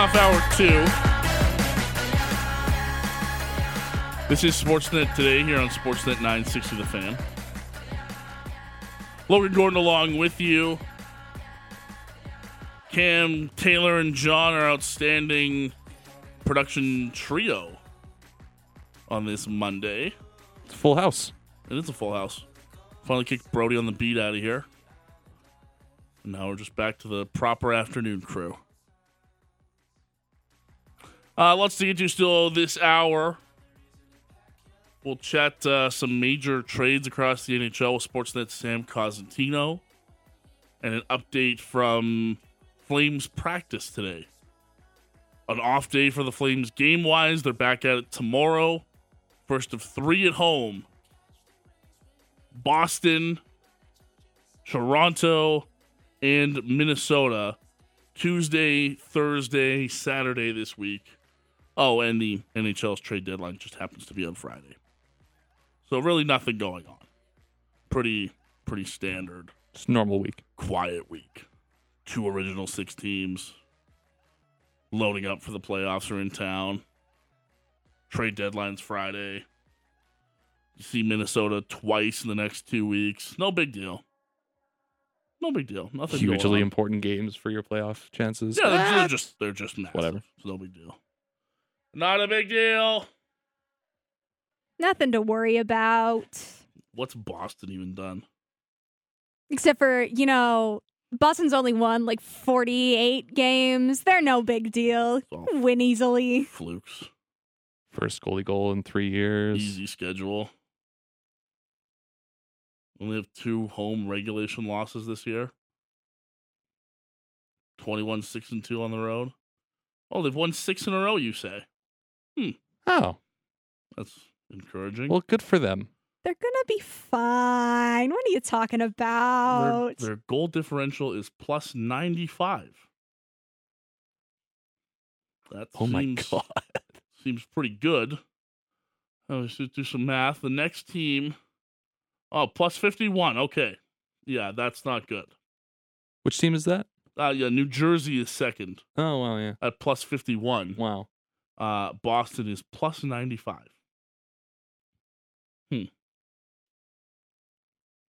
Off hour two. This is Sportsnet today here on Sportsnet 960 The Fan. Logan Gordon along with you. Cam, Taylor, and John are outstanding production trio on this Monday. It's a full house. It is a full house. Finally kicked Brody on the beat out of here. And now we're just back to the proper afternoon crew. Uh, lots to get to still this hour. We'll chat uh, some major trades across the NHL with Sportsnet Sam Cosentino and an update from Flames practice today. An off day for the Flames game wise. They're back at it tomorrow. First of three at home. Boston, Toronto, and Minnesota. Tuesday, Thursday, Saturday this week. Oh, and the NHL's trade deadline just happens to be on Friday. So really nothing going on. Pretty pretty standard, It's a normal week. quiet week. Two original six teams loading up for the playoffs are in town. Trade deadline's Friday. You see Minnesota twice in the next two weeks. No big deal. No big deal. Nothing going Hugely important games for your playoff chances. Yeah, they're, Ah, they're just they're just massive. Whatever. It's no big deal. Not a big deal. Nothing to worry about. What's Boston even done? Except for, you know, Boston's only won like 48 games. They're no big deal. all Win easily. flukes. First goalie goal in three years. Easy schedule. Only have two home regulation losses this year. 21 6 and 2 on the road. Oh, they've won six in a row, you say. Oh, That's encouraging. well, good for them. They're going to be fine. What are you talking about? their goal differential is plus 95. That Oh my seems, god. seems pretty good. Oh, let's do some math. The next team, oh, plus 51. Okay. Yeah, that's not good. Which team is that? Uh, yeah, New Jersey is second Oh, wow, yeah. at plus 51. Wow. Uh, Boston is plus 95. Hmm.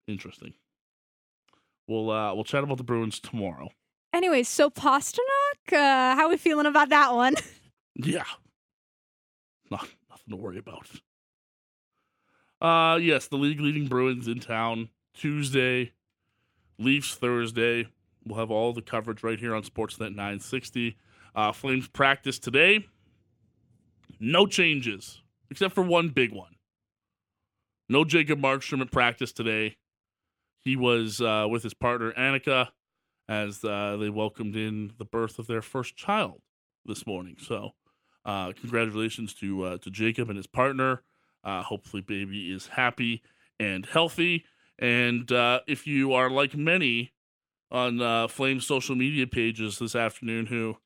Interesting. We'll uh, we'll chat about the Bruins tomorrow. Anyways, so Pastrnak, uh, how are we feeling about that one? Yeah. Not nothing to worry about. Uh yes, the league leading Bruins in town Tuesday, Leafs Thursday. We'll have all the coverage right here on Sportsnet 960. Uh Flames practice today. No changes, except for one big one. No Jacob Markstrom at practice today. He was uh, with his partner Annika as uh, they welcomed in the birth of their first child this morning. So uh, congratulations to uh, to Jacob and his partner. Uh, hopefully, baby is happy and healthy. And uh, if you are like many on uh, Flame social media pages this afternoon who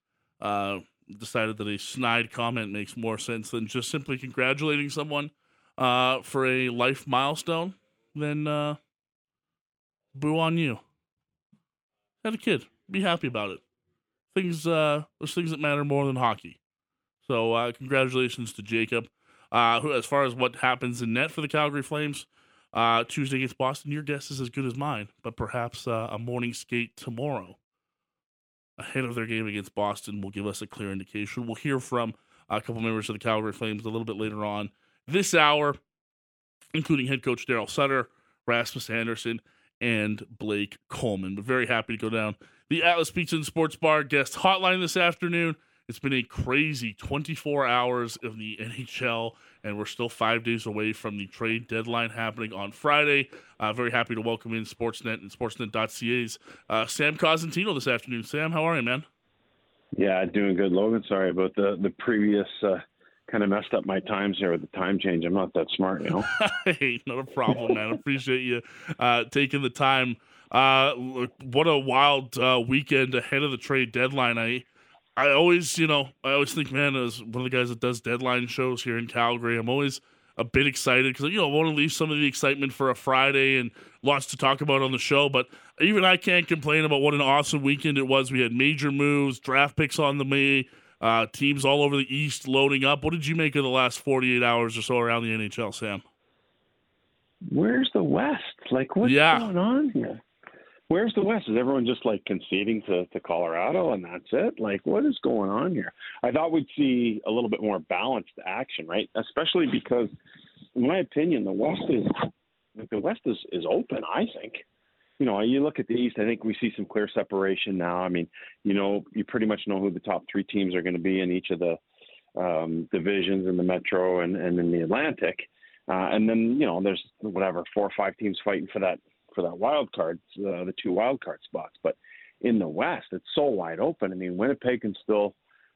decided that a snide comment makes more sense than just simply congratulating someone uh, for a life milestone, then uh, boo on you. Had a kid. Be happy about it. Things, uh, there's things that matter more than hockey. So uh, congratulations to Jacob. Uh, who, as far as what happens in net for the Calgary Flames uh, Tuesday against Boston, your guess is as good as mine. But perhaps uh, a morning skate tomorrow ahead of their game against Boston will give us a clear indication. We'll hear from a couple members of the Calgary Flames a little bit later on this hour, including head coach Daryl Sutter, Rasmus Andersson, and Blake Coleman. But very happy to go down the Atlas Pizza and Sports Bar guest hotline this afternoon. It's been a crazy 24 hours of the NHL and we're still five days away from the trade deadline happening on Friday. Uh, very happy to welcome in Sportsnet and Sportsnet.ca's uh, Sam Cosentino this afternoon. Sam, how are you, man? Yeah, doing good, Logan. Sorry about the the previous uh, kind of messed up my times here with the time change. I'm not that smart, you know. hey, not a problem, man. Appreciate you uh, taking the time. Uh, what a wild uh, weekend ahead of the trade deadline. I I always, you know, I always think, man, as one of the guys that does deadline shows here in Calgary, I'm always a bit excited because you know I want to leave some of the excitement for a Friday and lots to talk about on the show. But even I can't complain about what an awesome weekend it was. We had major moves, draft picks on the May, uh, teams all over the East loading up. What did you make of the last 48 hours or so around the NHL, Sam? Where's the West? Like, what's Yeah. going on here? Where's the West? Is everyone just like conceding to, to Colorado and that's it? Like, what is going on here? I thought we'd see a little bit more balanced action, right? Especially because, in my opinion, the West is the West is, is open. I think. You know, you look at the East. I think we see some clear separation now. I mean, you know, you pretty much know who the top three teams are going to be in each of the um, divisions in the Metro and, and in the Atlantic. Uh, and then you know, there's whatever four or five teams fighting for that for that wild card, uh, the two wild card spots. But in the West, it's so wide open. I mean, Winnipeg can still,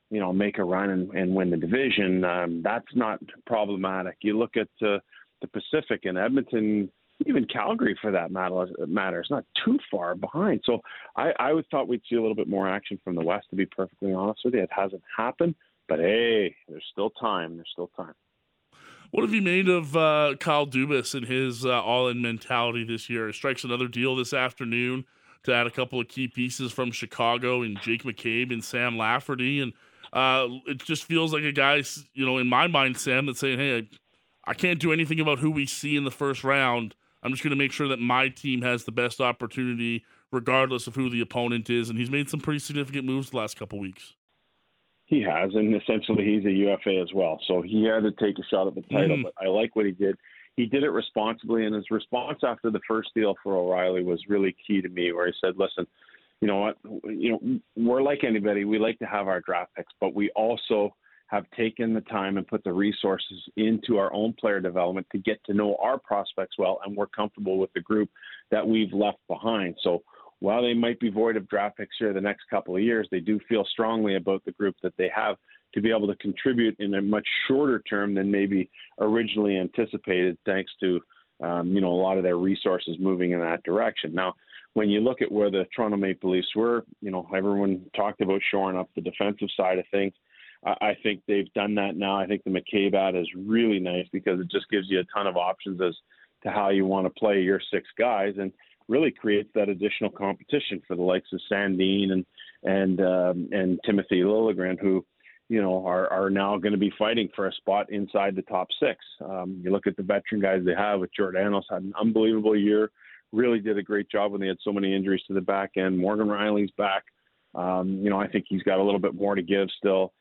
you know, make a run and, and win the division. Um, that's not problematic. You look at uh, the Pacific and Edmonton, even Calgary for that matter, matter is not too far behind. So I, I would thought we'd see a little bit more action from the West. To be perfectly honest with you, it hasn't happened. But hey, there's still time. There's still time. What have you made of uh, Kyle Dubas and his uh, all-in mentality this year? He strikes another deal this afternoon to add a couple of key pieces from Chicago and Jake McCabe and Sam Lafferty, and uh, it just feels like a guy, you know, in my mind, Sam, that's saying, "Hey, I, I can't do anything about who we see in the first round. I'm just going to make sure that my team has the best opportunity, regardless of who the opponent is." And he's made some pretty significant moves the last couple weeks. He has, and essentially he's a UFA as well. So he had to take a shot at the title, Mhm. but I like what he did. He did it responsibly, and his response after the first deal for O'Reilly was really key to me, where he said, "Listen, you know what? You know, we're like anybody. We like to have our draft picks, but we also have taken the time and put the resources into our own player development to get to know our prospects well, and we're comfortable with the group that we've left behind. So while they might be void of draft picks here the next couple of years, they do feel strongly about the group that they have to be able to contribute in a much shorter term than maybe originally anticipated, thanks to um, you know a lot of their resources moving in that direction. Now, when you look at where the Toronto Maple Leafs were, you know everyone talked about shoring up the defensive side of things. I, I think they've done that now. I think the McCabe ad is really nice because it just gives you a ton of options as to how you want to play your six guys and really creates that additional competition for the likes of Sandin and and um, and Timothy Liljegren, who you know are are now going to be fighting for a spot inside the top six. Um, you look at the veteran guys they have with Giordano's had an unbelievable year, really did a great job when they had so many injuries to the back end. Morgan Rielly's back. Um, you know, I think he's got a little bit more to give still.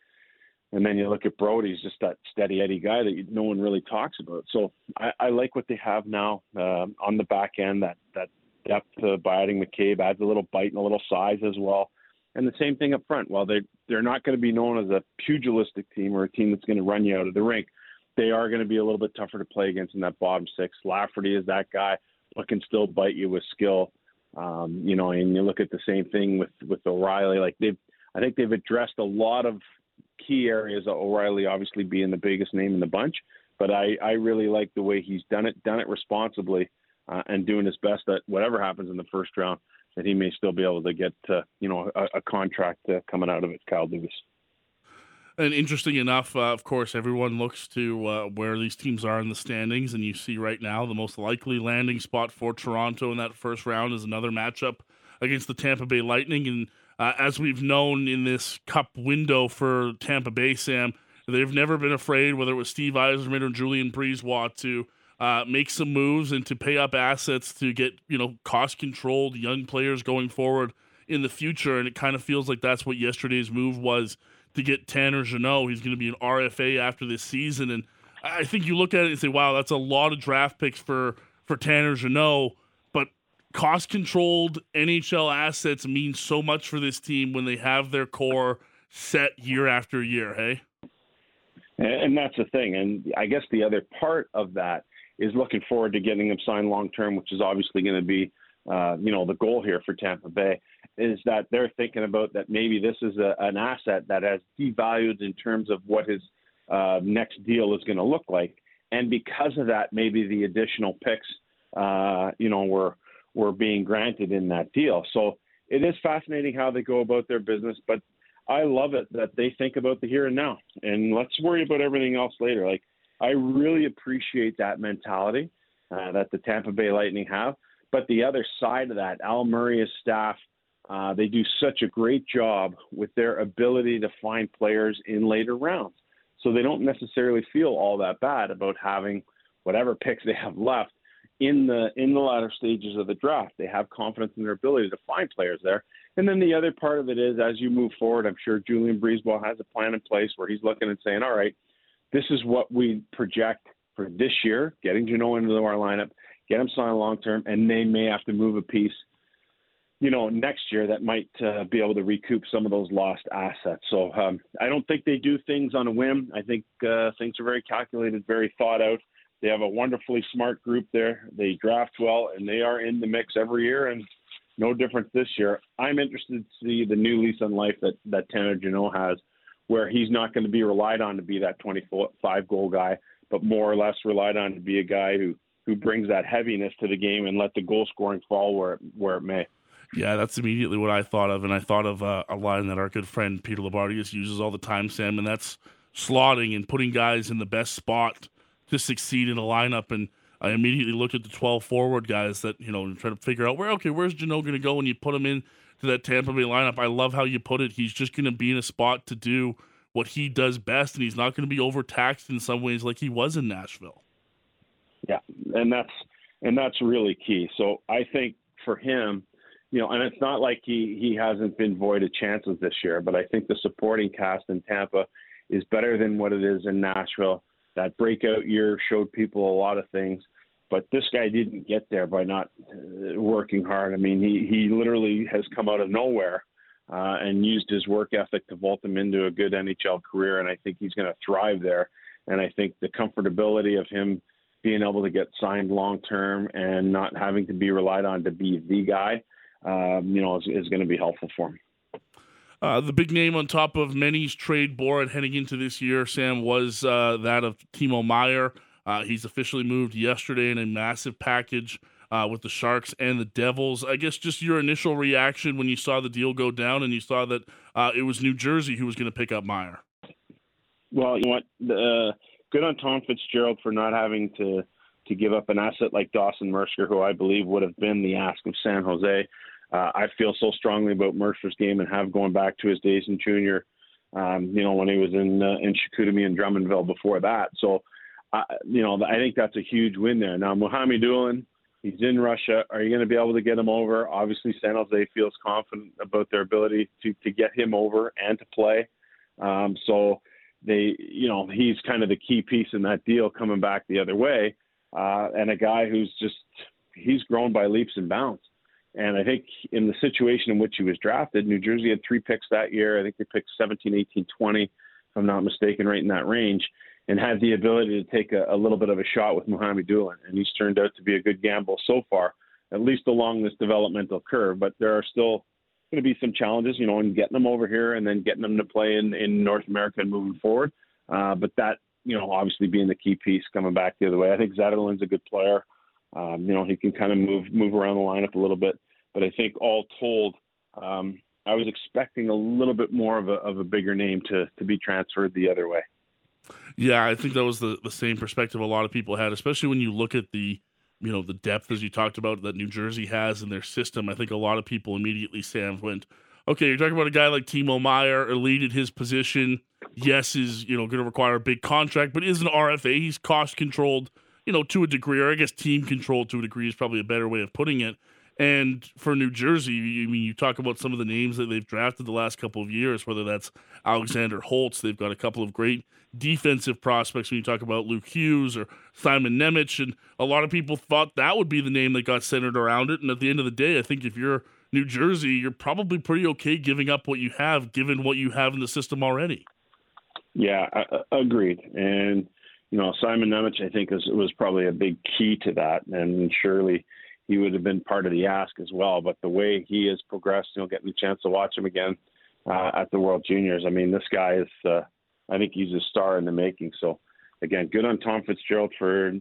And then you look at Brodie's just that steady Eddie guy that you, no one really talks about. So I, I like what they have now uh, on the back end. That that depth by adding McCabe adds a little bite and a little size as well. And the same thing up front. While they they're not going to be known as a pugilistic team or a team that's going to run you out of the rink, they are going to be a little bit tougher to play against in that bottom six. Lafferty is that guy, but can still bite you with skill. Um, you know, and you look at the same thing with with O'Reilly. Like they've, I think they've addressed a lot of key areas. O'Reilly obviously being the biggest name in the bunch, but I I really like the way he's done it, done it responsibly, uh, and doing his best that whatever happens in the first round, that he may still be able to get uh, you know a, a contract uh, coming out of it. Kyle Dubas. And interesting enough, uh, of course, everyone looks to uh, where these teams are in the standings, and you see right now the most likely landing spot for Toronto in that first round is another matchup against the Tampa Bay Lightning. And uh, as we've known in this Cup window for Tampa Bay, Sam, they've never been afraid, whether it was Steve Yzerman or Julien BriseBois, to uh, make some moves and to pay up assets to get you know cost controlled young players going forward in the future. And it kind of feels like that's what yesterday's move was to get Tanner Jeannot. He's going to be an RFA after this season, and I think you look at it and say, "Wow, that's a lot of draft picks for for Tanner Jeannot." But cost controlled NHL assets mean so much for this team when they have their core set year after year. Hey, and that's the thing. And I guess the other part of that is looking forward to getting him signed long term, which is obviously going to be, uh, you know, the goal here for Tampa Bay. Is that they're thinking about that maybe this is a, an asset that has devalued in terms of what his uh, next deal is going to look like, and because of that, maybe the additional picks, uh, you know, were were being granted in that deal. So it is fascinating how they go about their business, but I love it that they think about the here and now, and let's worry about everything else later. Like I really appreciate that mentality uh, that the Tampa Bay Lightning have. But the other side of that, Al Murray's staff, uh, they do such a great job with their ability to find players in later rounds. So they don't necessarily feel all that bad about having whatever picks they have left in the in the latter stages of the draft. They have confidence in their ability to find players there. And then the other part of it is as you move forward, I'm sure Julien BriseBois has a plan in place where he's looking and saying, All right, this is what we project for this year, getting Jeannot into our lineup, get him signed long term, and they may have to move a piece, you know, next year that might uh, be able to recoup some of those lost assets. So um, I don't think they do things on a whim. I think uh, things are very calculated, very thought out. They have a wonderfully smart group there. They draft well, and they are in the mix every year. And no difference this year. I'm interested to see the new lease on life that that Tanner Jeannot has where he's not going to be relied on to be that 25 goal guy, but more or less relied on to be a guy who who brings that heaviness to the game and let the goal scoring fall where it, where it may. Yeah, that's immediately what I thought of, and I thought of uh, a line that our good friend Peter Loubardias uses all the time, Sam, and that's slotting and putting guys in the best spot to succeed in a lineup. And I immediately looked at the 12 forward guys that you know try to figure out where okay, where's Jeannot going to go, and you put him in to that Tampa Bay lineup. I love how you put it. He's just going to be in a spot to do what he does best, and he's not going to be overtaxed in some ways like he was in Nashville. Yeah, and that's and that's really key. So I think for him, you know, and it's not like he he hasn't been void of chances this year, but I think the supporting cast in Tampa is better than what it is in Nashville. That breakout year showed people a lot of things. But this guy didn't get there by not uh, working hard. I mean, he, he literally has come out of nowhere uh, and used his work ethic to vault him into a good NHL career. And I think he's going to thrive there. And I think the comfortability of him being able to get signed long term and not having to be relied on to be the guy, um, you know, is, is going to be helpful for him. Uh, the big name on top of many's trade board heading into this year, Sam, was uh, that of Timo Meier. Uh, he's officially moved yesterday in a massive package uh, with the Sharks and the Devils. I guess just your initial reaction when you saw the deal go down and you saw that uh, it was New Jersey who was going to pick up Meier. Well, you know what? The, good on Tom Fitzgerald for not having to to give up an asset like Dawson Mercer, who I believe would have been the ask of San Jose. Uh, I feel so strongly about Mercer's game and have going back to his days in junior. Um, you know, when he was in uh, in Chicoutimi and Drummondville before that. So you know, I think that's a huge win there. Now, Mukhamadullin, he's in Russia. Are you going to be able to get him over? Obviously, San Jose feels confident about their ability to to get him over and to play. Um, so they, you know, he's kind of the key piece in that deal coming back the other way, uh, and a guy who's just he's grown by leaps and bounds. And I think in the situation in which he was drafted, New Jersey had three picks that year. I think they picked 17, 18, 20, if I'm not mistaken, right in that range and had the ability to take a, a little bit of a shot with Mukhamadullin. And he's turned out to be a good gamble so far, at least along this developmental curve. But there are still going to be some challenges, you know, in getting them over here and then getting them to play in, in North America and moving forward. Uh, but that, you know, obviously being the key piece coming back the other way. I think Zetterlund's a good player. Um, you know, he can kind of move move around the lineup a little bit. But I think all told, um, I was expecting a little bit more of a of a bigger name to to be transferred the other way. Yeah, I think that was the, the same perspective a lot of people had, especially when you look at the you know the depth as you talked about that New Jersey has in their system. I think a lot of people immediately Sam went, okay, you're talking about a guy like Timo Meier, elite at his position. Yes, is you know going to require a big contract, but is an RFA. He's cost controlled, you know, to a degree, or I guess team controlled to a degree is probably a better way of putting it. And for New Jersey, I mean, you talk about some of the names that they've drafted the last couple of years, whether that's Alexander Holtz, they've got a couple of great defensive prospects when you talk about Luke Hughes or Simon Nemec. And a lot of people thought that would be the name that got centered around it. And at the end of the day, I think if you're New Jersey, you're probably pretty okay giving up what you have, given what you have in the system already. Yeah, I, agreed. And you know, Simon Nemec, I think, was was probably a big key to that, and surely he would have been part of the ask as well. But the way he has progressed, you know, getting the chance to watch him again uh, at the World Juniors, I mean, this guy is, uh, I think he's a star in the making. So, again, good on Tom Fitzgerald for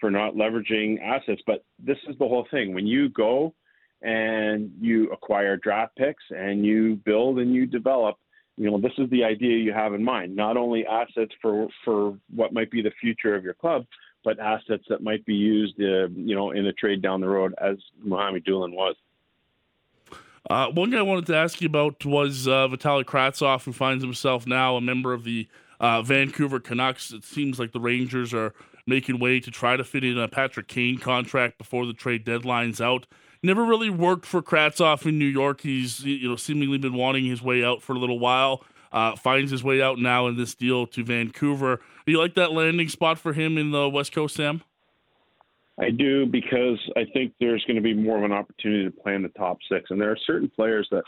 for not leveraging assets. But this is the whole thing: when you go and you acquire draft picks and you build and you develop, you know, this is the idea you have in mind. Not only assets for for what might be the future of your club, but assets that might be used, uh, you know, in a trade down the road, as Mukhamadullin was. Uh, one guy I wanted to ask you about was uh, Vitaly Kravtsov, who finds himself now a member of the uh, Vancouver Canucks. It seems like the Rangers are making way to try to fit in a Patrick Kane contract before the trade deadline's out. Never really worked for Kravtsov in New York. He's you know seemingly been wanting his way out for a little while. Uh, finds his way out now in this deal to Vancouver. Do you like that landing spot for him in the West Coast, Sam? I do because I think there's going to be more of an opportunity to play in the top six, and there are certain players that,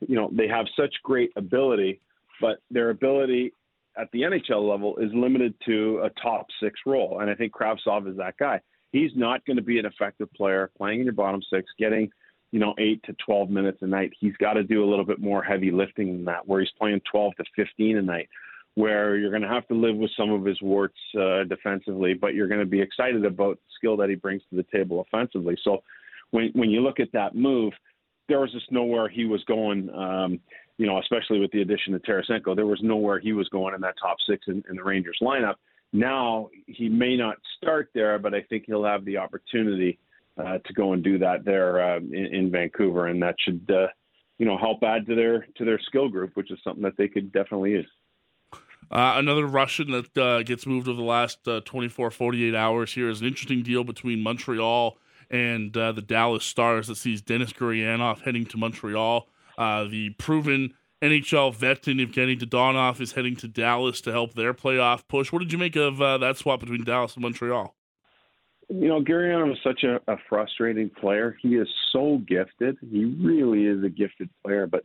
you know, they have such great ability, but their ability at the NHL level is limited to a top six role, and I think Kravtsov is that guy. He's not going to be an effective player playing in your bottom six, getting you know, eight to 12 minutes a night. He's got to do a little bit more heavy lifting than that, where he's playing 12 to 15 a night, where you're going to have to live with some of his warts uh, defensively, but you're going to be excited about the skill that he brings to the table offensively. So when, when you look at that move, there was just nowhere he was going, um, you know, especially with the addition of Tarasenko, there was nowhere he was going in that top six in, in the Rangers lineup. Now he may not start there, but I think he'll have the opportunity uh, to go and do that there uh, in, in, Vancouver, and that should uh, you know help add to their to their skill group, which is something that they could definitely use. Uh, another Russian that uh, gets moved over the last uh, 24, 48 hours here is an interesting deal between Montreal and uh, the Dallas Stars that sees Denis Gurianov heading to Montreal. the proven NHL veteran Evgeny Dadonov is heading to Dallas to help their playoff push. What did you make of that swap between Dallas and Montreal? You know, Gurianov is such a, a frustrating player. He is so gifted. He really is a gifted player, but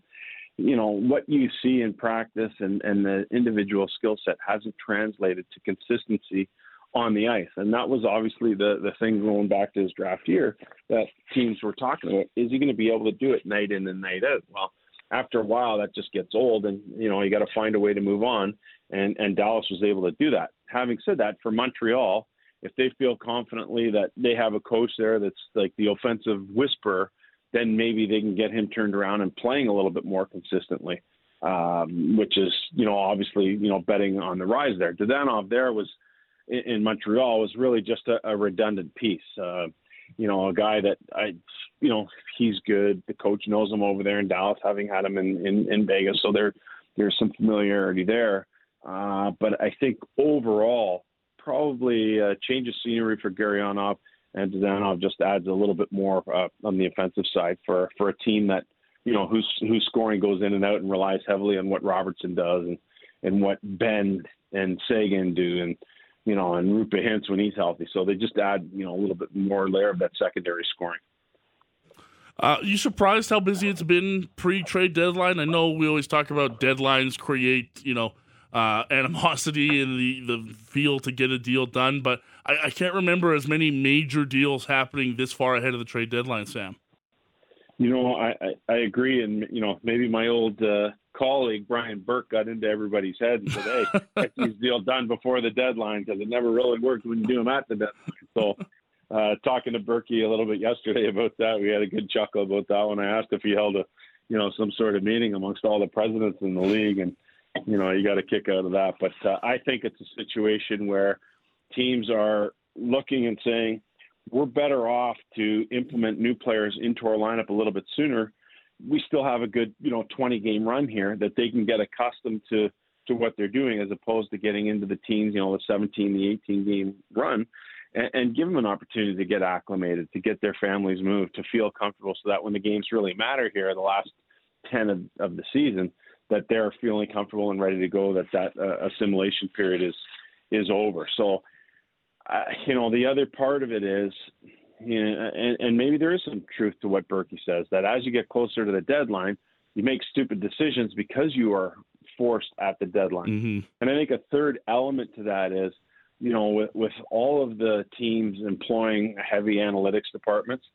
you know what you see in practice and, and the individual skill set hasn't translated to consistency on the ice. And that was obviously the the thing going back to his draft year that teams were talking about. Is he going to be able to do it night in and night out? Well, after a while that just gets old and you know you got to find a way to move on and and Dallas was able to do that. Having said that, for Montreal, if they feel confidently that they have a coach there that's like the offensive whisperer, then maybe they can get him turned around and playing a little bit more consistently, um, which is, you know, obviously, you know, betting on the rise there. Dadonov there was in, in Montreal was really just a, a redundant piece. Uh, you know, a guy that I, you know, he's good. The coach knows him over there in Dallas, having had him in, in, in Vegas. So there, there's some familiarity there. Uh, but I think overall, probably a change of scenery for Gurianov, and Dadonov just adds a little bit more uh, on the offensive side for for a team that you know whose whose scoring goes in and out and relies heavily on what Robertson does and and what Benn and Seguin do and you know and Roope Hintz when he's healthy. So they just add you know a little bit more layer of that secondary scoring. Uh, you surprised how busy it's been pre-trade deadline? I know we always talk about deadlines create, you know, uh, animosity and the, the feel to get a deal done. But I, I, can't remember as many major deals happening this far ahead of the trade deadline, Sam. You know, I, I, I agree. And, you know, maybe my old uh, colleague, Brian Burke, got into everybody's head and said, hey, get these deals done before the deadline because it never really worked when you do them at the deadline. So, uh, talking to Burkie a little bit yesterday about that, we had a good chuckle about that when I asked if he held a, you know, some sort of meeting amongst all the presidents in the league. And, you know, you got a kick out of that. But uh, I think it's a situation where teams are looking and saying, we're better off to implement new players into our lineup a little bit sooner. We still have a good, you know, 20 game run here that they can get accustomed to to what they're doing as opposed to getting into the teens, you know, the 17, the 18 game run and, and give them an opportunity to get acclimated, to get their families moved, to feel comfortable so that when the games really matter here, the last 10 of, of the season, that they're feeling comfortable and ready to go. That that uh, assimilation period is is over. So, uh, you know, the other part of it is, you know, and, and maybe there is some truth to what Burkie says that as you get closer to the deadline, you make stupid decisions because you are forced at the deadline. hmm And I think a third element to that is, you know, with, with all of the teams employing heavy analytics departments,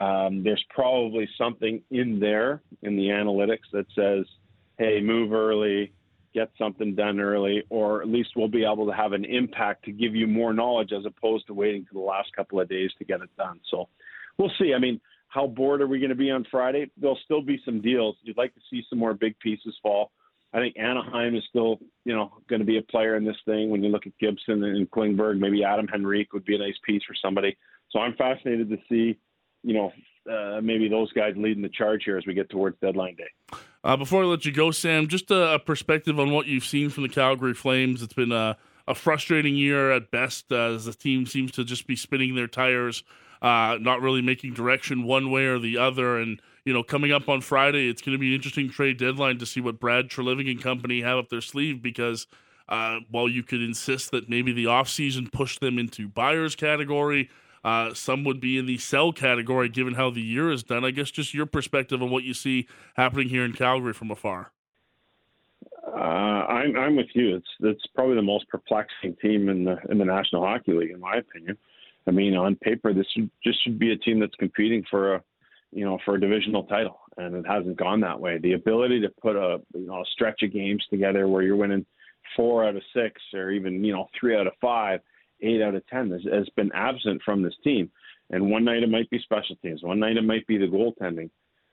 um, there's probably something in there in the analytics that says, hey, move early, get something done early, or at least we'll be able to have an impact to give you more knowledge as opposed to waiting to the last couple of days to get it done. So we'll see. I mean, how bored are we going to be on Friday? There'll still be some deals. You'd like to see some more big pieces fall. I think Anaheim is still, you know, going to be a player in this thing. When you look at Gibson and Klingberg, maybe Adam Henrique would be a nice piece for somebody. So I'm fascinated to see, you know, uh, maybe those guys leading the charge here as we get towards deadline day. Uh, before I let you go, Sam, just a, a perspective on what you've seen from the Calgary Flames. It's been a, a frustrating year at best uh, as the team seems to just be spinning their tires, uh, not really making direction one way or the other. And, you know, coming up on Friday, it's going to be an interesting trade deadline to see what Brad Treliving and company have up their sleeve because uh, while you could insist that maybe the offseason pushed them into buyer's category, uh, some would be in the sell category given how the year is done. I guess just your perspective on what you see happening here in Calgary from afar. Uh, I'm, I'm with you. It's it's probably the most perplexing team in the in the National Hockey League, in my opinion. I mean, on paper, this should, just should be a team that's competing for a, you know, for a divisional title, and it hasn't gone that way. The ability to put a you know a stretch of games together where you're winning four out of six, or even you know three out of five, eight out of ten, has, has been absent from this team. And one night it might be special teams, one night it might be the goaltending.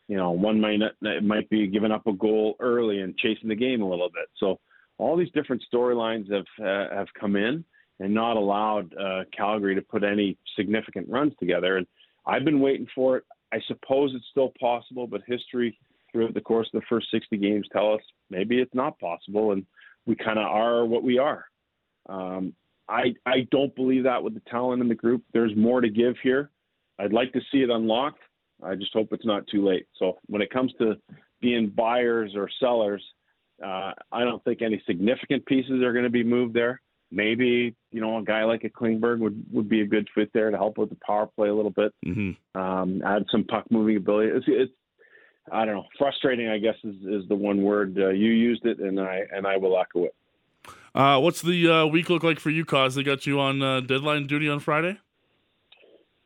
You know, one might it might be giving up a goal early and chasing the game a little bit. So all these different storylines have uh, have come in and not allowed uh, Calgary to put any significant runs together. And I've been waiting for it. I suppose it's still possible, but history throughout the course of the first 60 games tell us maybe it's not possible, and we kind of are what we are. Um, I I don't believe that with the talent in the group. There's more to give here. I'd like to see it unlocked. I just hope it's not too late. So when it comes to being buyers or sellers, uh, I don't think any significant pieces are going to be moved there. Maybe you know a guy like a Klingberg would would be a good fit there to help with the power play a little bit. Mm-hmm. Um, add some puck moving ability. It's, it's I don't know. Frustrating, I guess, is, is the one word uh, you used it, and I and I will echo it. Uh, what's the uh, week look like for you, Cause? They got you on uh, deadline duty on Friday?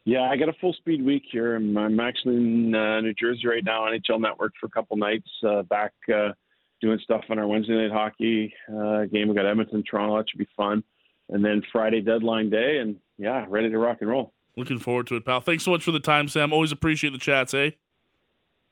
Yeah, I got a full speed week here. I'm, I'm actually in uh, New Jersey right now, NHL Network for a couple nights. Uh, back uh, doing stuff on our Wednesday night hockey uh, game. We got Edmonton, Toronto. That should be fun. And then Friday deadline day, and yeah, ready to rock and roll. Looking forward to it, pal. Thanks so much for the time, Sam. Always appreciate the chats, eh?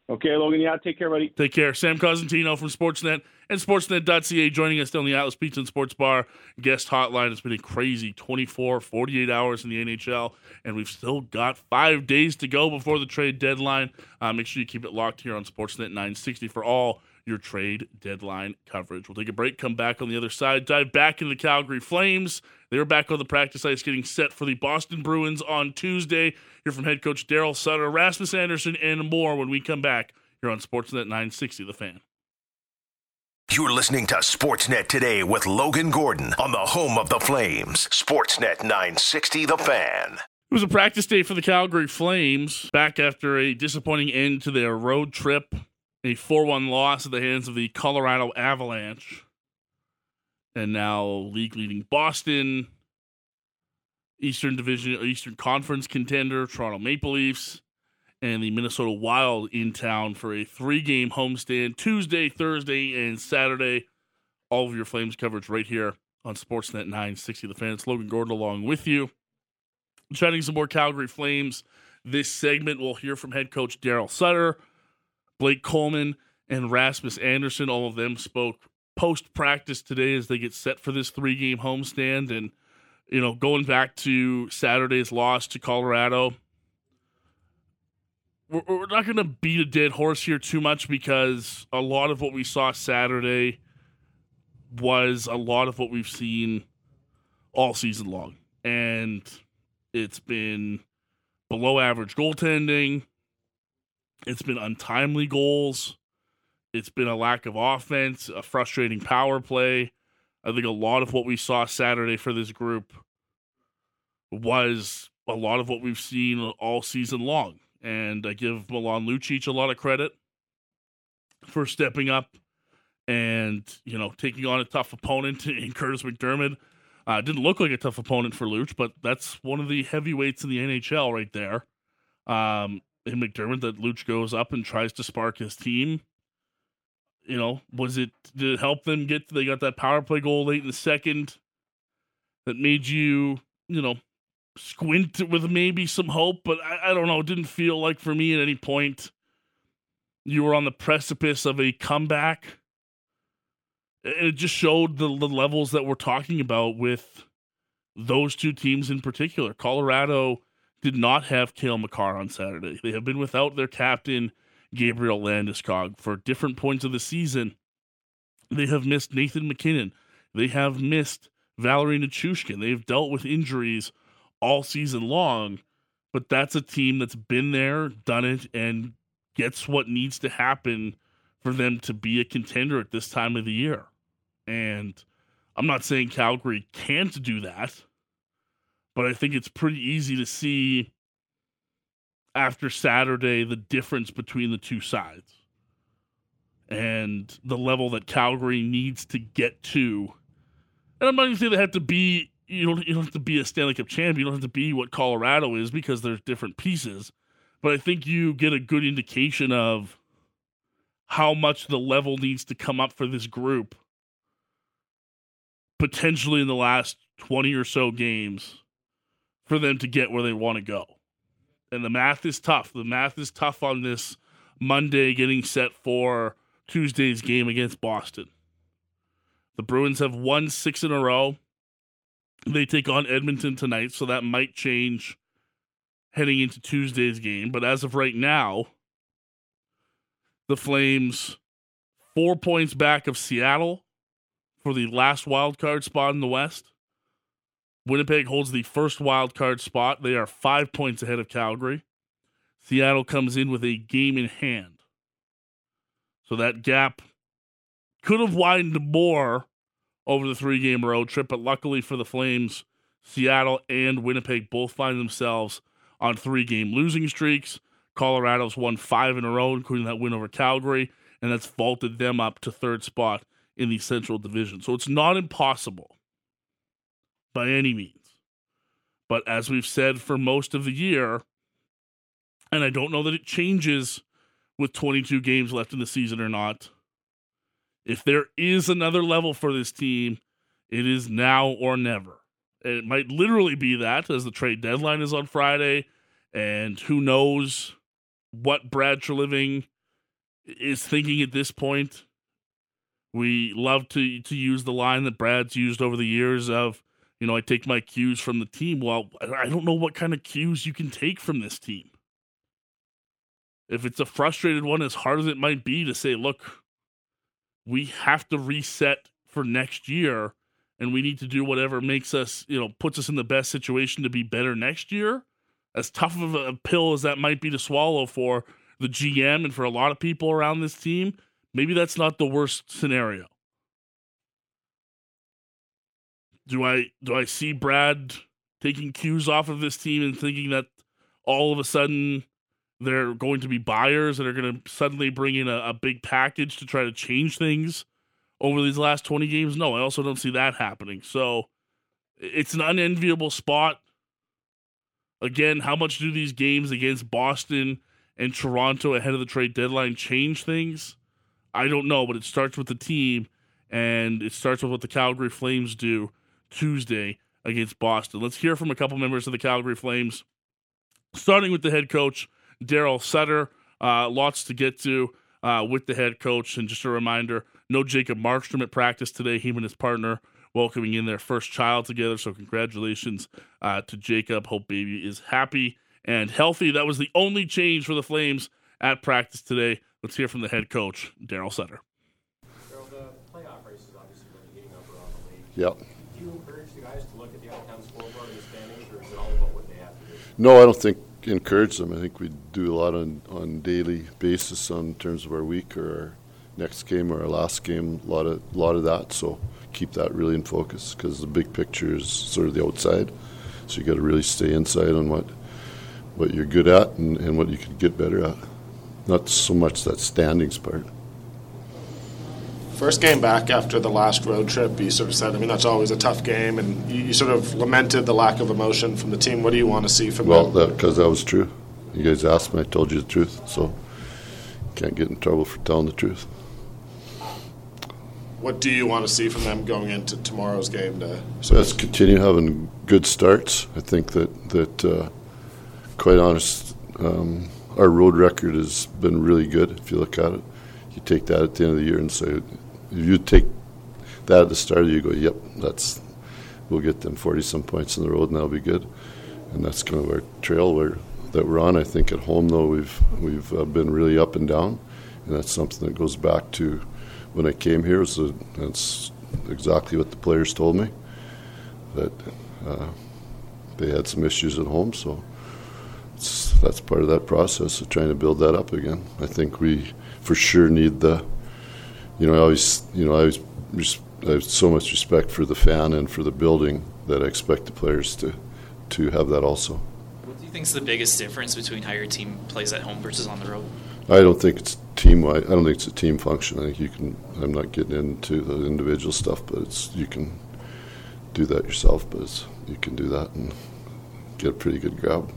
Okay, Logan. Yeah, take care, buddy. Take care. Sam Cosentino from Sportsnet and Sportsnet.ca joining us down the Atlas Pizza and Sports Bar guest hotline. It's been a crazy 24, 48 hours in the NHL, and we've still got five days to go before the trade deadline. Uh, make sure you keep it locked here on Sportsnet 960 for all your trade deadline coverage. We'll take a break, come back on the other side, dive back into the Calgary Flames. They're back on the practice ice getting set for the Boston Bruins on Tuesday. Hear from head coach Daryl Sutter, Rasmus Andersson, and more when we come back here on Sportsnet 960 The Fan. You're listening to Sportsnet today with Logan Gordon on the home of the Flames. Sportsnet 960 The Fan. It was a practice day for the Calgary Flames back after a disappointing end to their road trip, a 4 1 loss at the hands of the Colorado Avalanche, and now league leading Boston, Eastern Division, Eastern Conference contender, Toronto Maple Leafs, and the Minnesota Wild in town for a three game homestand Tuesday, Thursday, and Saturday. All of your Flames coverage right here on Sportsnet 960 The fans, Logan Gordon along with you. Chatting some more Calgary Flames. This segment, we'll hear from head coach Daryl Sutter, Blake Coleman, and Rasmus Andersson, All of them spoke post practice today as they get set for this three game homestand. And, you know, going back to Saturday's loss to Colorado, we're, we're not going to beat a dead horse here too much because a lot of what we saw Saturday was a lot of what we've seen all season long. And it's been below average goaltending. It's been untimely goals. It's been a lack of offense, a frustrating power play. I think a lot of what we saw Saturday for this group was a lot of what we've seen all season long. And I give Milan Lucic a lot of credit for stepping up and you know taking on a tough opponent in Kurtis MacDermid. Uh, didn't look like a tough opponent for Looch, but that's one of the heavyweights in the NHL right there. Um, in MacDermid, that Looch goes up and tries to spark his team. You know, was it did it help them get? They got that power play goal late in the second that made you, you know, squint with maybe some hope, but I, I don't know. It didn't feel like for me at any point you were on the precipice of a comeback. It just showed the, the levels that we're talking about with those two teams in particular. Colorado did not have Cale Makar on Saturday. They have been without their captain, Gabriel Landeskog, for different points of the season. They have missed Nathan MacKinnon. They have missed Valeri Nichushkin. They've dealt with injuries all season long, but that's a team that's been there, done it, and gets what needs to happen for them to be a contender at this time of the year. And I'm not saying Calgary can't do that, but I think it's pretty easy to see after Saturday the difference between the two sides and the level that Calgary needs to get to. And I'm not even saying they have to be you don't you don't have to be a Stanley Cup champion. You don't have to be what Colorado is because there's different pieces. But I think you get a good indication of how much the level needs to come up for this group potentially in the last 20 or so games for them to get where they want to go. And the math is tough. The math is tough on this Monday getting set for Tuesday's game against Boston. The Bruins have won six in a row. They take on Edmonton tonight, so that might change heading into Tuesday's game. But as of right now, the Flames four points back of Seattle for the last wild card spot in the West. Winnipeg holds the first wild card spot. They are five points ahead of Calgary. Seattle comes in with a game in hand. So that gap could have widened more over the three game road trip. But luckily for the Flames, Seattle and Winnipeg both find themselves on three game losing streaks. Colorado's won five in a row, including that win over Calgary, and that's vaulted them up to third spot in the Central Division. So it's not impossible by any means. But as we've said for most of the year, and I don't know that it changes with 22 games left in the season or not, if there is another level for this team, it is now or never. It might literally be that as the trade deadline is on Friday, and who knows what Brad Treliving is thinking at this point. We love to to use the line that Brad's used over the years of, you know, I take my cues from the team. Well, I don't know what kind of cues you can take from this team. If it's a frustrated one, as hard as it might be to say, look, we have to reset for next year and we need to do whatever makes us, you know, puts us in the best situation to be better next year. As tough of a pill as that might be to swallow for the GM and for a lot of people around this team, maybe that's not the worst scenario. Do I do I see Brad taking cues off of this team and thinking that all of a sudden they're going to be buyers that are going to suddenly bring in a, a, big package to try to change things over these last 20 games. No, I also don't see that happening. So it's an unenviable spot. Again, how much do these games against Boston and Toronto ahead of the trade deadline change things? I don't know, but it starts with the team and it starts with what the Calgary Flames do Tuesday against Boston. Let's hear from a couple members of the Calgary Flames, starting with the head coach. Daryl Sutter. Uh, lots to get to uh, with the head coach. And just a reminder no Jacob Markstrom at practice today. Him and his partner welcoming in their first child together. So, congratulations uh, to Jacob. Hope baby is happy and healthy. That was the only change for the Flames at practice today. Let's hear from the head coach, Daryl Sutter. Daryl, the playoff race is obviously really heating up around the league. Yep. You encourage the guys to look at the out-of-town scoreboard and the standings, or is it all about what they have to do? No, I don't think encourage them. I think we do a lot on on daily basis on terms of our week or our next game or our last game. A lot of lot of that. So keep that really in focus because the big picture is sort of the outside. So you got to really stay inside on what what you're good at and, and what you can get better at. Not so much that standings part. First game back after the last road trip, you sort of said, I mean, that's always a tough game, and you, you sort of lamented the lack of emotion from the team. What do you want to see from Well, them? Well, because that, was true. You guys asked me, I told you the truth. So can't get in trouble for telling the truth. What do you want to see from them going into tomorrow's game to So let's continue having good starts. I think that that uh, quite honest, um, our road record has been really good. If you look at it, you take that at the end of the year and say, if you take that at the start you go, yep, that's we'll get them forty some points in the road, and that'll be good. And that's kind of our trail that we're on. I think at home though we've we've uh, been really up and down, and that's something that goes back to when I came here. So that's exactly what the players told me that uh, they had some issues at home. So that's part of that process of trying to build that up again. I think we for sure need the. You know, I always, you know, I always, res- I have so much respect for the fan and for the building that I expect the players to, to have that also. What do you think is the biggest difference between how your team plays at home versus on the road? I don't think it's team wide. I don't think it's a team function. I think you can. I'm not getting into the individual stuff, but it's you can do that yourself. But it's, you can do that and get a pretty good grab.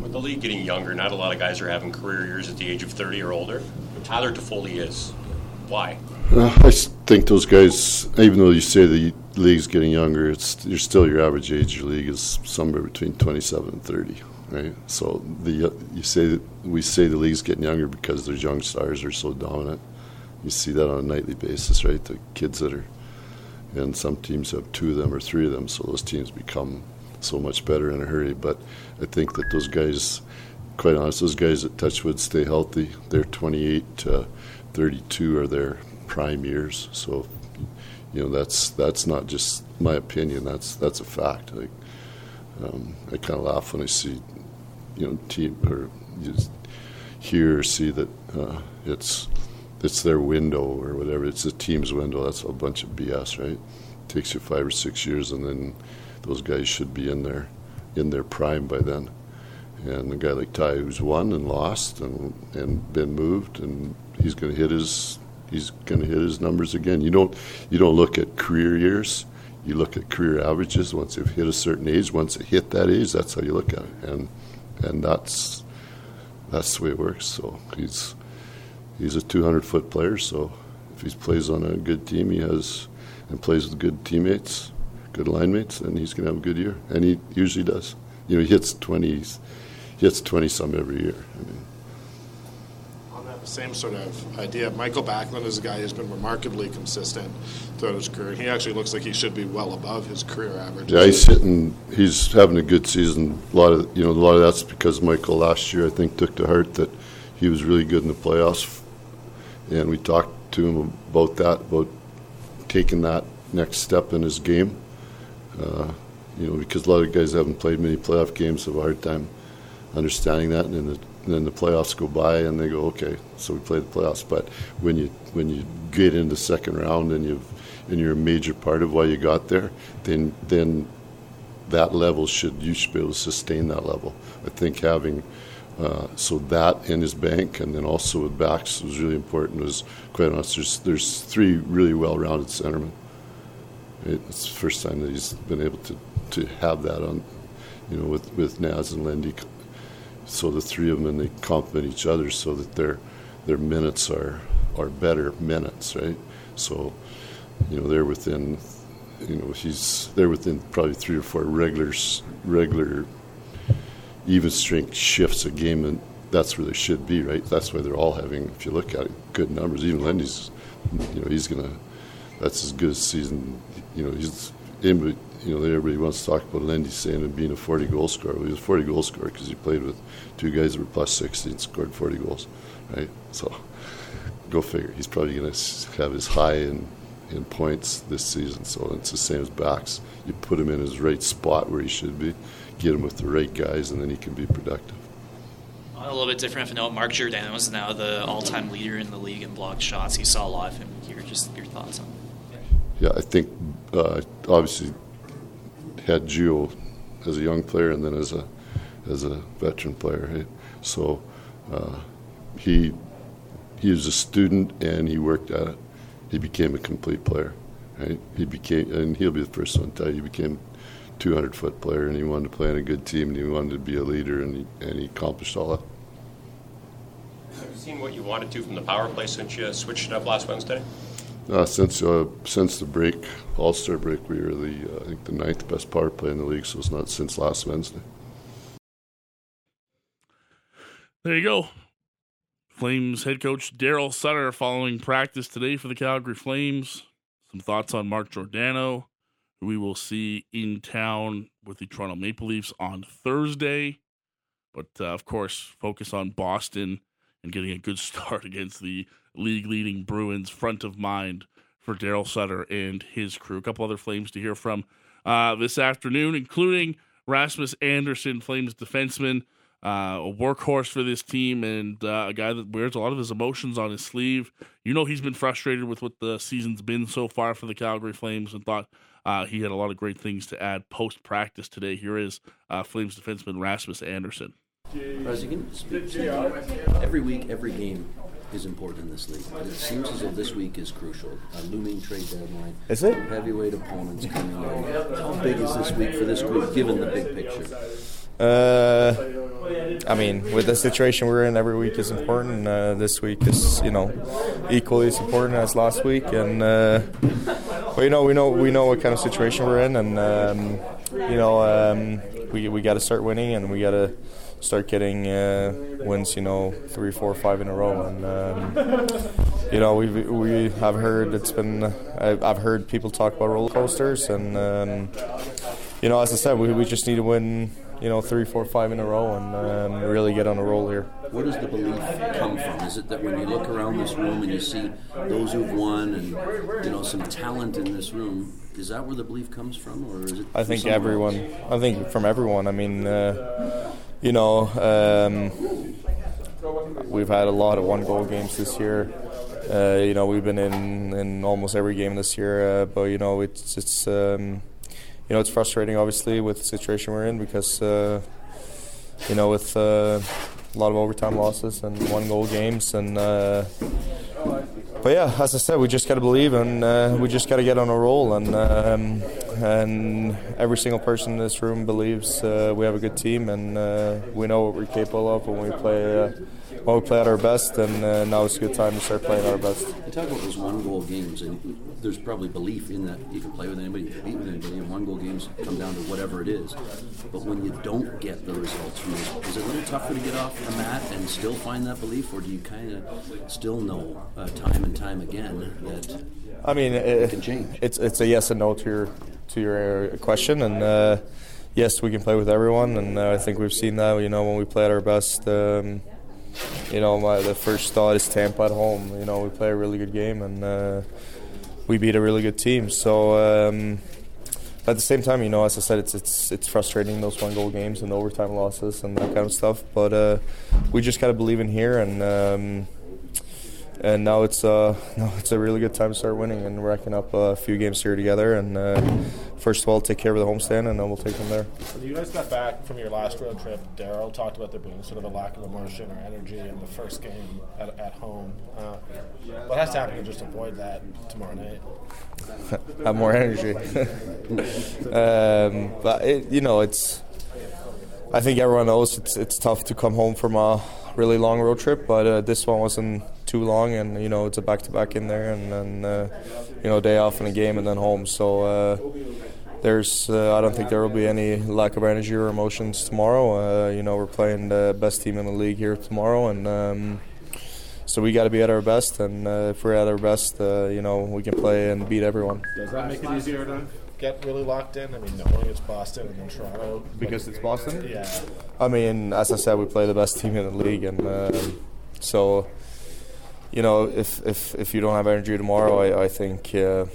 With the league getting younger, not a lot of guys are having career years at the age of 30 or older. Tyler Toffoli is. Why? Uh, I think those guys, even though you say the league's getting younger, it's you're still your average age your league is somewhere between 27 and 30, right? So the you say that we say the league's getting younger because there's young stars are so dominant. You see that on a nightly basis, right? The kids that are, and some teams have two of them or three of them, so those teams become so much better in a hurry. But I think that those guys, quite honest, those guys at Touchwood stay healthy. They're 28 to 32 are their prime years. So, you know, that's that's not just my opinion. That's that's a fact. Like, um, I kind of laugh when I see, you know, team or just hear or see that uh, it's it's their window or whatever. It's the team's window. That's a bunch of BS, right? It takes you five or six years, and then those guys should be in their in their prime by then. And a guy like Ty, who's won and lost and and been moved, and he's going to hit his he's going to hit his numbers again. You don't you don't look at career years. You look at career averages. Once they've hit a certain age, once they hit that age, that's how you look at it, and and that's that's the way it works. So he's he's a 200 foot player. So if he plays on a good team, he has and plays with good teammates, good line mates, then he's going to have a good year, and he usually does. You know, he hits 20, he hits 20 some every year. I mean, On that same sort of idea, Mikael Backlund is a guy who's been remarkably consistent throughout his career. He actually looks like he should be well above his career average. yeah, he's hitting, he's having a good season. A lot of you know, a lot of that's because Michael last year I think took to heart that he was really good in the playoffs, and we talked to him about that, about taking that next step in his game. Uh, you know, because a lot of guys haven't played many playoff games, have a hard time understanding that, and then the, and then the playoffs go by, and they go, okay, so we played the playoffs. But when you when you get into second round and you and you're a major part of why you got there, then then that level should you should be able to sustain that level. I think having uh, so that in his bank, and then also with backs was really important. Was quite honest. There's there's three really well-rounded centermen. It's the first time that he's been able to, to have that on, you know, with with Naz and Lindy. So the three of them and they complement each other so that their their minutes are are better minutes, right? So, you know, they're within, you know, he's they're within probably three or four regular regular even strength shifts a game, and that's where they should be, right? That's why they're all having, if you look at it, good numbers. Even Lindy's, you know, he's gonna, that's as good a season. You know, he's, everybody, you know, everybody wants to talk about Lindy saying and being a 40 goal scorer. Well, he was a 40 goal scorer because he played with two guys that were plus 60 and scored 40 goals, right? So, go figure. He's probably gonna have his high in in points this season. So it's the same as backs. You put him in his right spot where he should be, get him with the right guys, and then he can be productive. A little bit different note, Mark Giordano is now the all-time leader in the league in blocked shots. You saw a lot of him here. Just your thoughts on it. Yeah, I think uh, obviously had Gio as a young player and then as a as a veteran player. So uh, he he was a student and he worked at it. He became a complete player. Right? He became, and he'll be the first one to tell you, he became 200 foot player and he wanted to play in a good team and he wanted to be a leader and he, and he accomplished all that. Have you seen what you wanted to from the power play since you switched it up last Wednesday? Uh, since uh, since the break, All Star break, we were the uh, I think the ninth best power play in the league. So it's not since last Wednesday. There you go. Flames head coach Daryl Sutter following practice today for the Calgary Flames. Some thoughts on Mark Giordano, who we will see in town with the Toronto Maple Leafs on Thursday. But uh, of course, focus on Boston and getting a good start against the league leading Bruins front of mind for Daryl Sutter and his crew. A couple other Flames to hear from uh, this afternoon, including Rasmus Andersson, Flames defenseman uh, a workhorse for this team and uh, a guy that wears a lot of his emotions on his sleeve. You know, he's been frustrated with what the season's been so far for the Calgary Flames and thought uh, he had a lot of great things to add post practice today. Here is uh, Flames defenseman Rasmus Andersson. every week, every game is important in this league. But it seems as though this week is crucial. A looming trade deadline. Is it? Heavyweight opponents coming in. How big is this week for this group, given the big picture? Uh, I mean, with the situation we're in, every week is important. Uh, this week is, you know, equally as important as last week. And uh, but you know, we know we know what kind of situation we're in, and um, you know, um, we we got to start winning, and we got to start getting uh, wins. You know, three, four, five in a row, and um, you know, we we have heard it's been. I've heard people talk about roller coasters, and um, you know, as I said, we we just need to win you know, three, four, five in a row and um, really get on a roll here. Where does the belief come from? Is it that when you look around this room and you see those who've won and you know some talent in this room, is that where the belief comes from, or is it? I think everyone. Else? I think from everyone. I mean, uh, you know, um, we've had a lot of one-goal games this year. Uh, you know, we've been in in almost every game this year, uh, but you know, it's it's. Um, you know, it's frustrating, obviously, with the situation we're in because, uh, you know, with uh, a lot of overtime losses and one goal games. And, uh, but yeah, as I said, we just got to believe and uh, we just got to get on a roll. And, um, and every single person in this room believes uh, we have a good team and uh, we know what we're capable of when we play when we play at our best, and uh, now it's a good time to start playing at our best. You talk about those one goal games, and there's probably belief in that you can play with anybody, you can beat with anybody, and one goal games come down to whatever it is. But when you don't get the results from those, is it a little tougher to get off the mat and still find that belief, or do you kind of still know uh, time and time again that I mean, it, it, can change? It's it's a yes and no to your to your uh, question, and. Uh, yes, we can play with everyone, and uh, I think we've seen that. You know, when we play at our best, um, you know, my the first thought is Tampa at home. You know, we play a really good game and uh, we beat a really good team. So. Um, but at the same time, you know, as I said, it's it's it's frustrating those one goal games and overtime losses and that kind of stuff. But uh, we just gotta believe in here, and um, and now it's uh, no, it's a really good time to start winning and racking up a few games here together. And uh, first of all, take care of the homestand, and then we'll take them there. When you guys got back from your last road trip, Daryl talked about there being sort of a lack of emotion or energy in the first game at, at home. Uh, what has to happen to just avoid that tomorrow night? Have more energy. um, but it, you know, it's. I think everyone knows it's it's tough to come home from a really long road trip, but uh, this one wasn't too long, and you know it's a back to back in there, and then uh, you know day off in a game and then home. So uh, there's uh, I don't think there will be any lack of energy or emotions tomorrow. Uh, you know we're playing the best team in the league here tomorrow, and. Um, so we got to be at our best, and uh, if we're at our best, you know we can play and beat everyone. Does that make it easier to get really locked in? I mean, knowing it's Boston and then Toronto. Because it's Boston? Yeah. I mean, as I said, we play the best team in the league, and um, so you know, if, if, if you don't have energy tomorrow, I, I think, uh,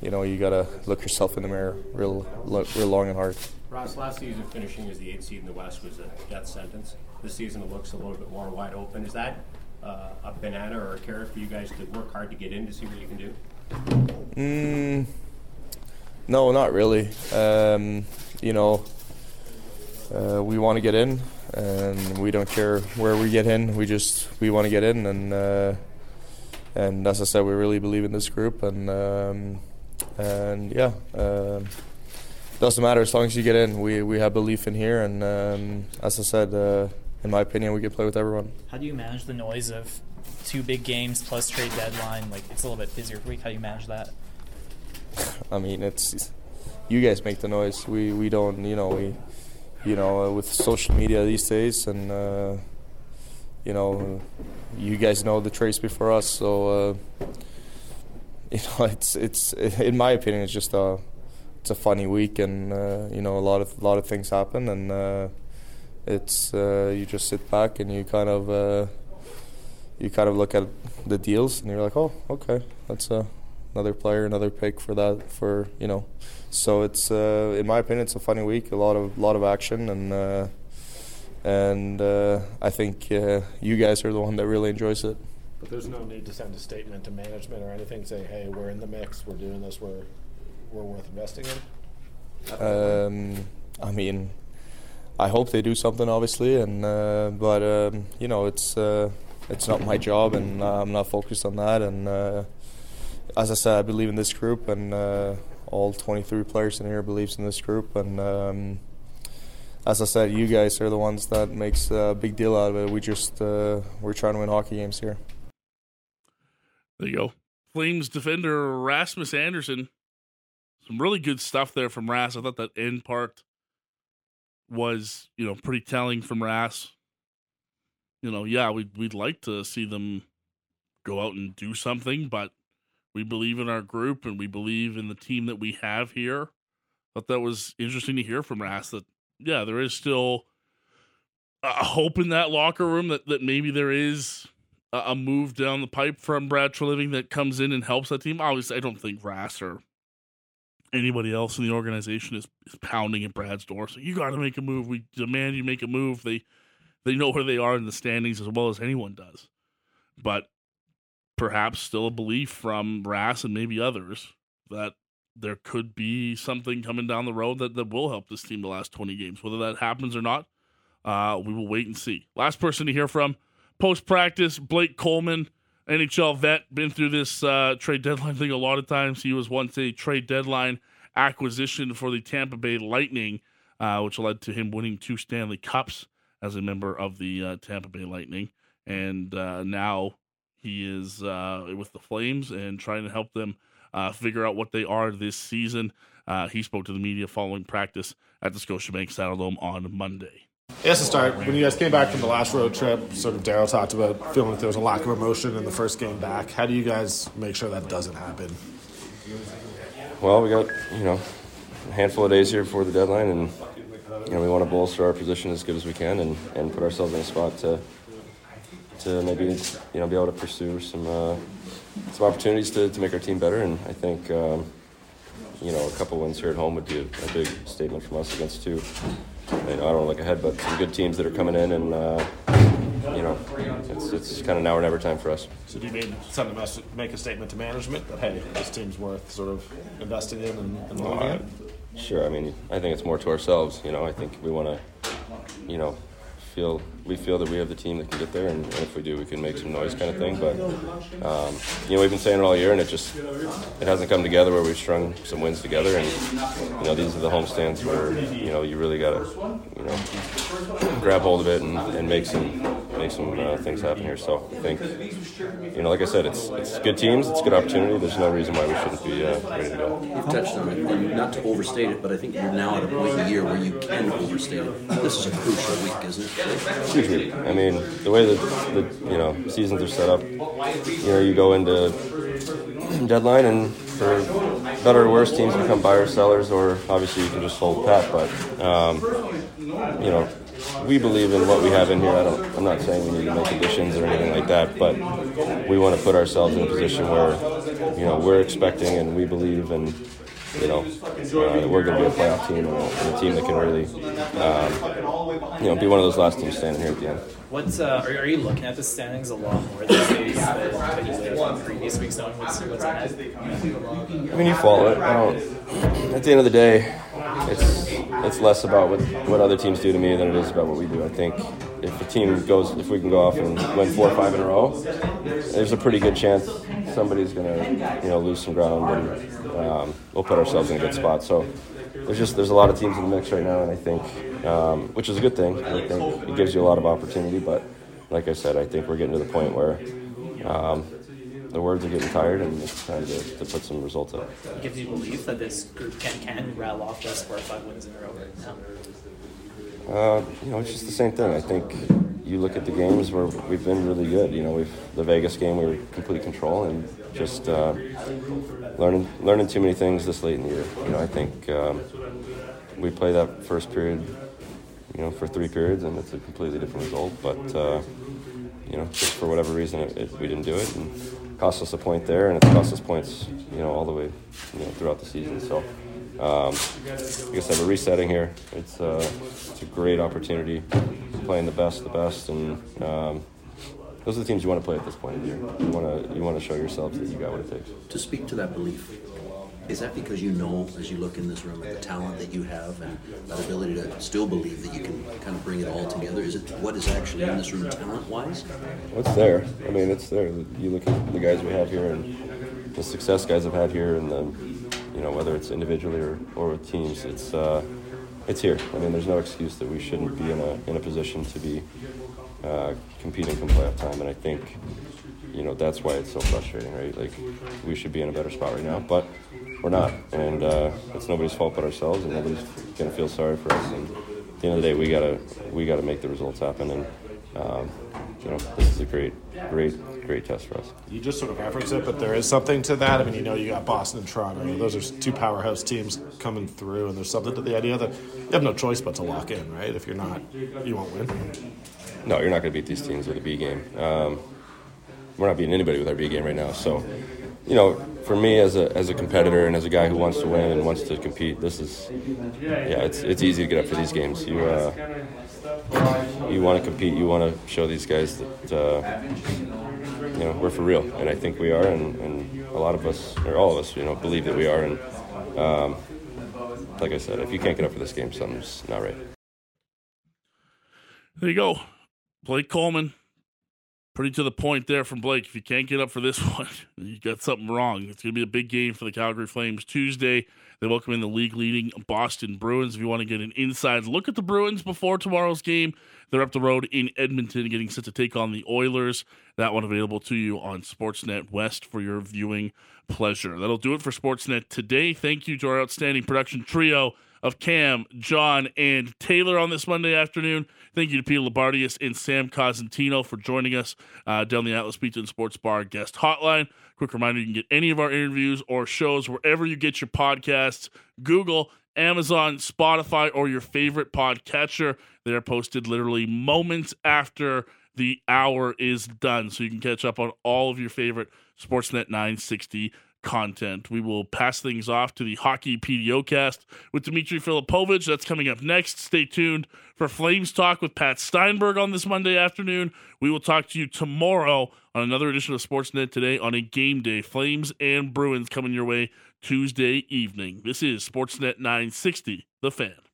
you know, you got to look yourself in the mirror real, real long and hard. Ross, last season finishing as the eighth seed in the West was a death sentence. This season it looks a little bit more wide open. Is that uh, a banana or a carrot for you guys to work hard to get in to see what you can do? Mm, no, not really. Um, you know, uh, we want to get in, and we don't care where we get in. We just we want to get in, and uh, and as I said, we really believe in this group, and um, and yeah, um, doesn't matter as long as you get in. We we have belief in here, and um, as I said, uh, in my opinion, we can play with everyone. How do you manage the noise of two big games plus trade deadline? Like it's a little bit busier week. How do you manage that? I mean, it's you guys make the noise. We we don't. You know we, you know, with social media these days, and uh, you know, you guys know the trades before us. So uh, you know, it's it's in my opinion, it's just a it's a funny week, and uh, you know, a lot of a lot of things happen, and uh, it's uh, you just sit back and you kind of you kind of look at the deals, and you're like, oh, okay, that's a another player, another pick for that for you know. So it's uh, in my opinion, it's a funny week. A lot of lot of action, and uh, and uh, I think uh, you guys are the one that really enjoys it. But there's no need to send a statement to management or anything. Say, hey, we're in the mix. We're doing this. We're we're worth investing in. Um, I mean, I hope they do something, obviously, and uh, but um, you know, it's uh, it's not my job, and I'm not focused on that, and as I said, I believe in this group, and uh, all 23 players in here believes in this group. And um, as I said, you guys are the ones that makes a big deal out of it. We just uh, we're trying to win hockey games here. There you go, Flames defender Rasmus Andersson. Some really good stuff there from Ras. I thought that end part was you know pretty telling from Ras. You know, yeah, we'd we'd like to see them go out and do something, but we believe in our group and we believe in the team that we have here. Thought that was interesting to hear from Ras that yeah, there is still a hope in that locker room that, that maybe there is a, move down the pipe from Brad Treliving that comes in and helps that team. Obviously, I don't think Ras or anybody else in the organization is, is pounding at Brad's door. So you got to make a move. We demand you make a move. They they know where they are in the standings as well as anyone does. But perhaps still a belief from Ras and maybe others that there could be something coming down the road that, that will help this team the last 20 games. Whether that happens or not, uh, we will wait and see. Last person to hear from post practice, Blake Coleman, NHL vet, been through this uh, trade deadline thing a lot of times. He was once a trade deadline acquisition for the Tampa Bay Lightning, uh, which led to him winning two Stanley Cups as a member of the uh, Tampa Bay Lightning. And uh, now he is uh, with the Flames and trying to help them uh, figure out what they are this season. Uh, he spoke to the media following practice at the Scotiabank Saddledome on Monday. Yes, to start, when you guys came back from the last road trip, sort of Daryl talked about feeling like there was a lack of emotion in the first game back. How do you guys make sure that doesn't happen? Well, we got, you know, a handful of days here before the deadline, and, you know, we want to bolster our position as good as we can and, and put ourselves in a spot to to maybe you know be able to pursue some uh, some opportunities to, to make our team better. And I think um, you know a couple wins here at home would be a, a big statement from us against two. You know, I don't look ahead, but some good teams that are coming in, and uh, you know, it's it's kind of now or never time for us. So do you mean send a message, make a statement to management that hey, this team's worth sort of investing in and, and moving uh, in? Sure. I mean, I think it's more to ourselves. You know, I think we want to, you know, feel we feel that we have the team that can get there, and, and if we do, we can make some noise, kind of thing. But um, you know, we've been saying it all year, and it just it hasn't come together where we've strung some wins together. And you know, these are the homestands where you know you really got to you know grab hold of it and, and make some make some uh, things happen here. So I think, you know, like I said, it's it's good teams, it's good opportunity. There's no reason why we shouldn't be uh, ready to go. You've touched on it, not to overstate it, but I think you're now at a point in the year where you can overstate it. This is a crucial week, isn't it? I mean, the way that the you know seasons are set up, you know, you go into deadline and for better or worse, teams become buyers, sellers, or obviously you can just hold pat. But um, you know, we believe in what we have in here. I don't, I'm not saying we need to make additions or anything like that, but we want to put ourselves in a position where, you know, we're expecting and we believe and you know, uh, we're going to be a playoff team and a, and a team that can really, um, you know, be one of those last teams standing here at the end. What uh, are, are, you looking at the standings a lot more these days than you did in previous weeks, knowing what's, what's ahead? I mean, you follow it. I don't. At the end of the day, it's it's less about what, what other teams do to me than it is about what we do. I think if the team goes, if we can go off and win four or five in a row, there's a pretty good chance somebody's going to, you know, lose some ground, and um, we'll put ourselves in a good spot. So there's just there's a lot of teams in the mix right now, and I think, um, which is a good thing. I think it gives you a lot of opportunity, but like I said, I think we're getting to the point where. Um, the words are getting tired, and it's time to, to put some results up. It gives you belief that this group can can rattle off those four or five wins in a row right now. Uh, you know, it's just the same thing. I think you look at the games where we've been really good. You know, we've the Vegas game we were complete control and just uh, learning learning too many things this late in the year. You know, I think um, we play that first period, you know, for three periods, and it's a completely different result. But uh, you know, just for whatever reason, it, it, we didn't do it, and cost us a point there, and it's cost us points, you know, all the way, you know, throughout the season. So. Um, I said, we're resetting here. It's, uh, it's a great opportunity, playing the best, the best, and um, those are the teams you want to play at this point in the year. You want to you want to show yourselves that you got what it takes. To speak to that belief, is that because you know, as you look in this room, at the talent that you have and that ability to still believe that you can kind of bring it all together? Is it what is actually in this room, talent-wise? It's there. I mean, it's there. You look at the guys we have here and the success guys have had here, and the you know whether it's individually or, or with teams, it's uh, it's here. I mean, there's no excuse that we shouldn't be in a in a position to be uh, competing come playoff time, and I think you know that's why it's so frustrating, right? Like we should be in a better spot right now, but we're not, and uh, it's nobody's fault but ourselves, and nobody's gonna feel sorry for us. And at the end of the day, we gotta we gotta make the results happen, and um, you know this is a great, great, great test for us. You just sort of reference it, but there is something to that. I mean, you know, you got Boston and Toronto; those are two powerhouse teams coming through, and there's something to the idea that you have no choice but to lock in, right? If you're not, you won't win. No, you're not going to beat these teams with a B game. Um, we're not beating anybody with our B game right now. So, you know, for me as a as a competitor and as a guy who wants to win and wants to compete, this is yeah, it's it's easy to get up for these games. You uh, you want to compete. You want to show these guys that uh, you know we're for real, and I think we are, and, and a lot of us or all of us, you know, believe that we are. And um, like I said, if you can't get up for this game, something's not right. There you go. Blake Coleman. Pretty to the point there from Blake. If you can't get up for this one, you got something wrong. It's going to be a big game for the Calgary Flames Tuesday. They welcome in the league leading Boston Bruins. If you want to get an inside look at the Bruins before tomorrow's game, they're up the road in Edmonton getting set to take on the Oilers. That one available to you on Sportsnet West for your viewing pleasure. That'll do it for Sportsnet today. Thank you to our outstanding production trio of Cam, John, and Taylor on this Monday afternoon. Thank you to Peter Loubardias and Sam Cosentino for joining us uh, down the Atlas Pizza and Sports Bar guest hotline. Quick reminder you can get any of our interviews or shows wherever you get your podcasts Google, Amazon, Spotify, or your favorite podcatcher. They are posted literally moments after the hour is done. So you can catch up on all of your favorite Sportsnet 960 content. We will pass things off to the Hockey PDO cast with Dimitri Filipovic. That's coming up next. Stay tuned for Flames Talk with Pat Steinberg on this Monday afternoon. We will talk to you tomorrow on another edition of Sportsnet today on a game day. Flames and Bruins coming your way Tuesday evening. This is Sportsnet 960, The Fan.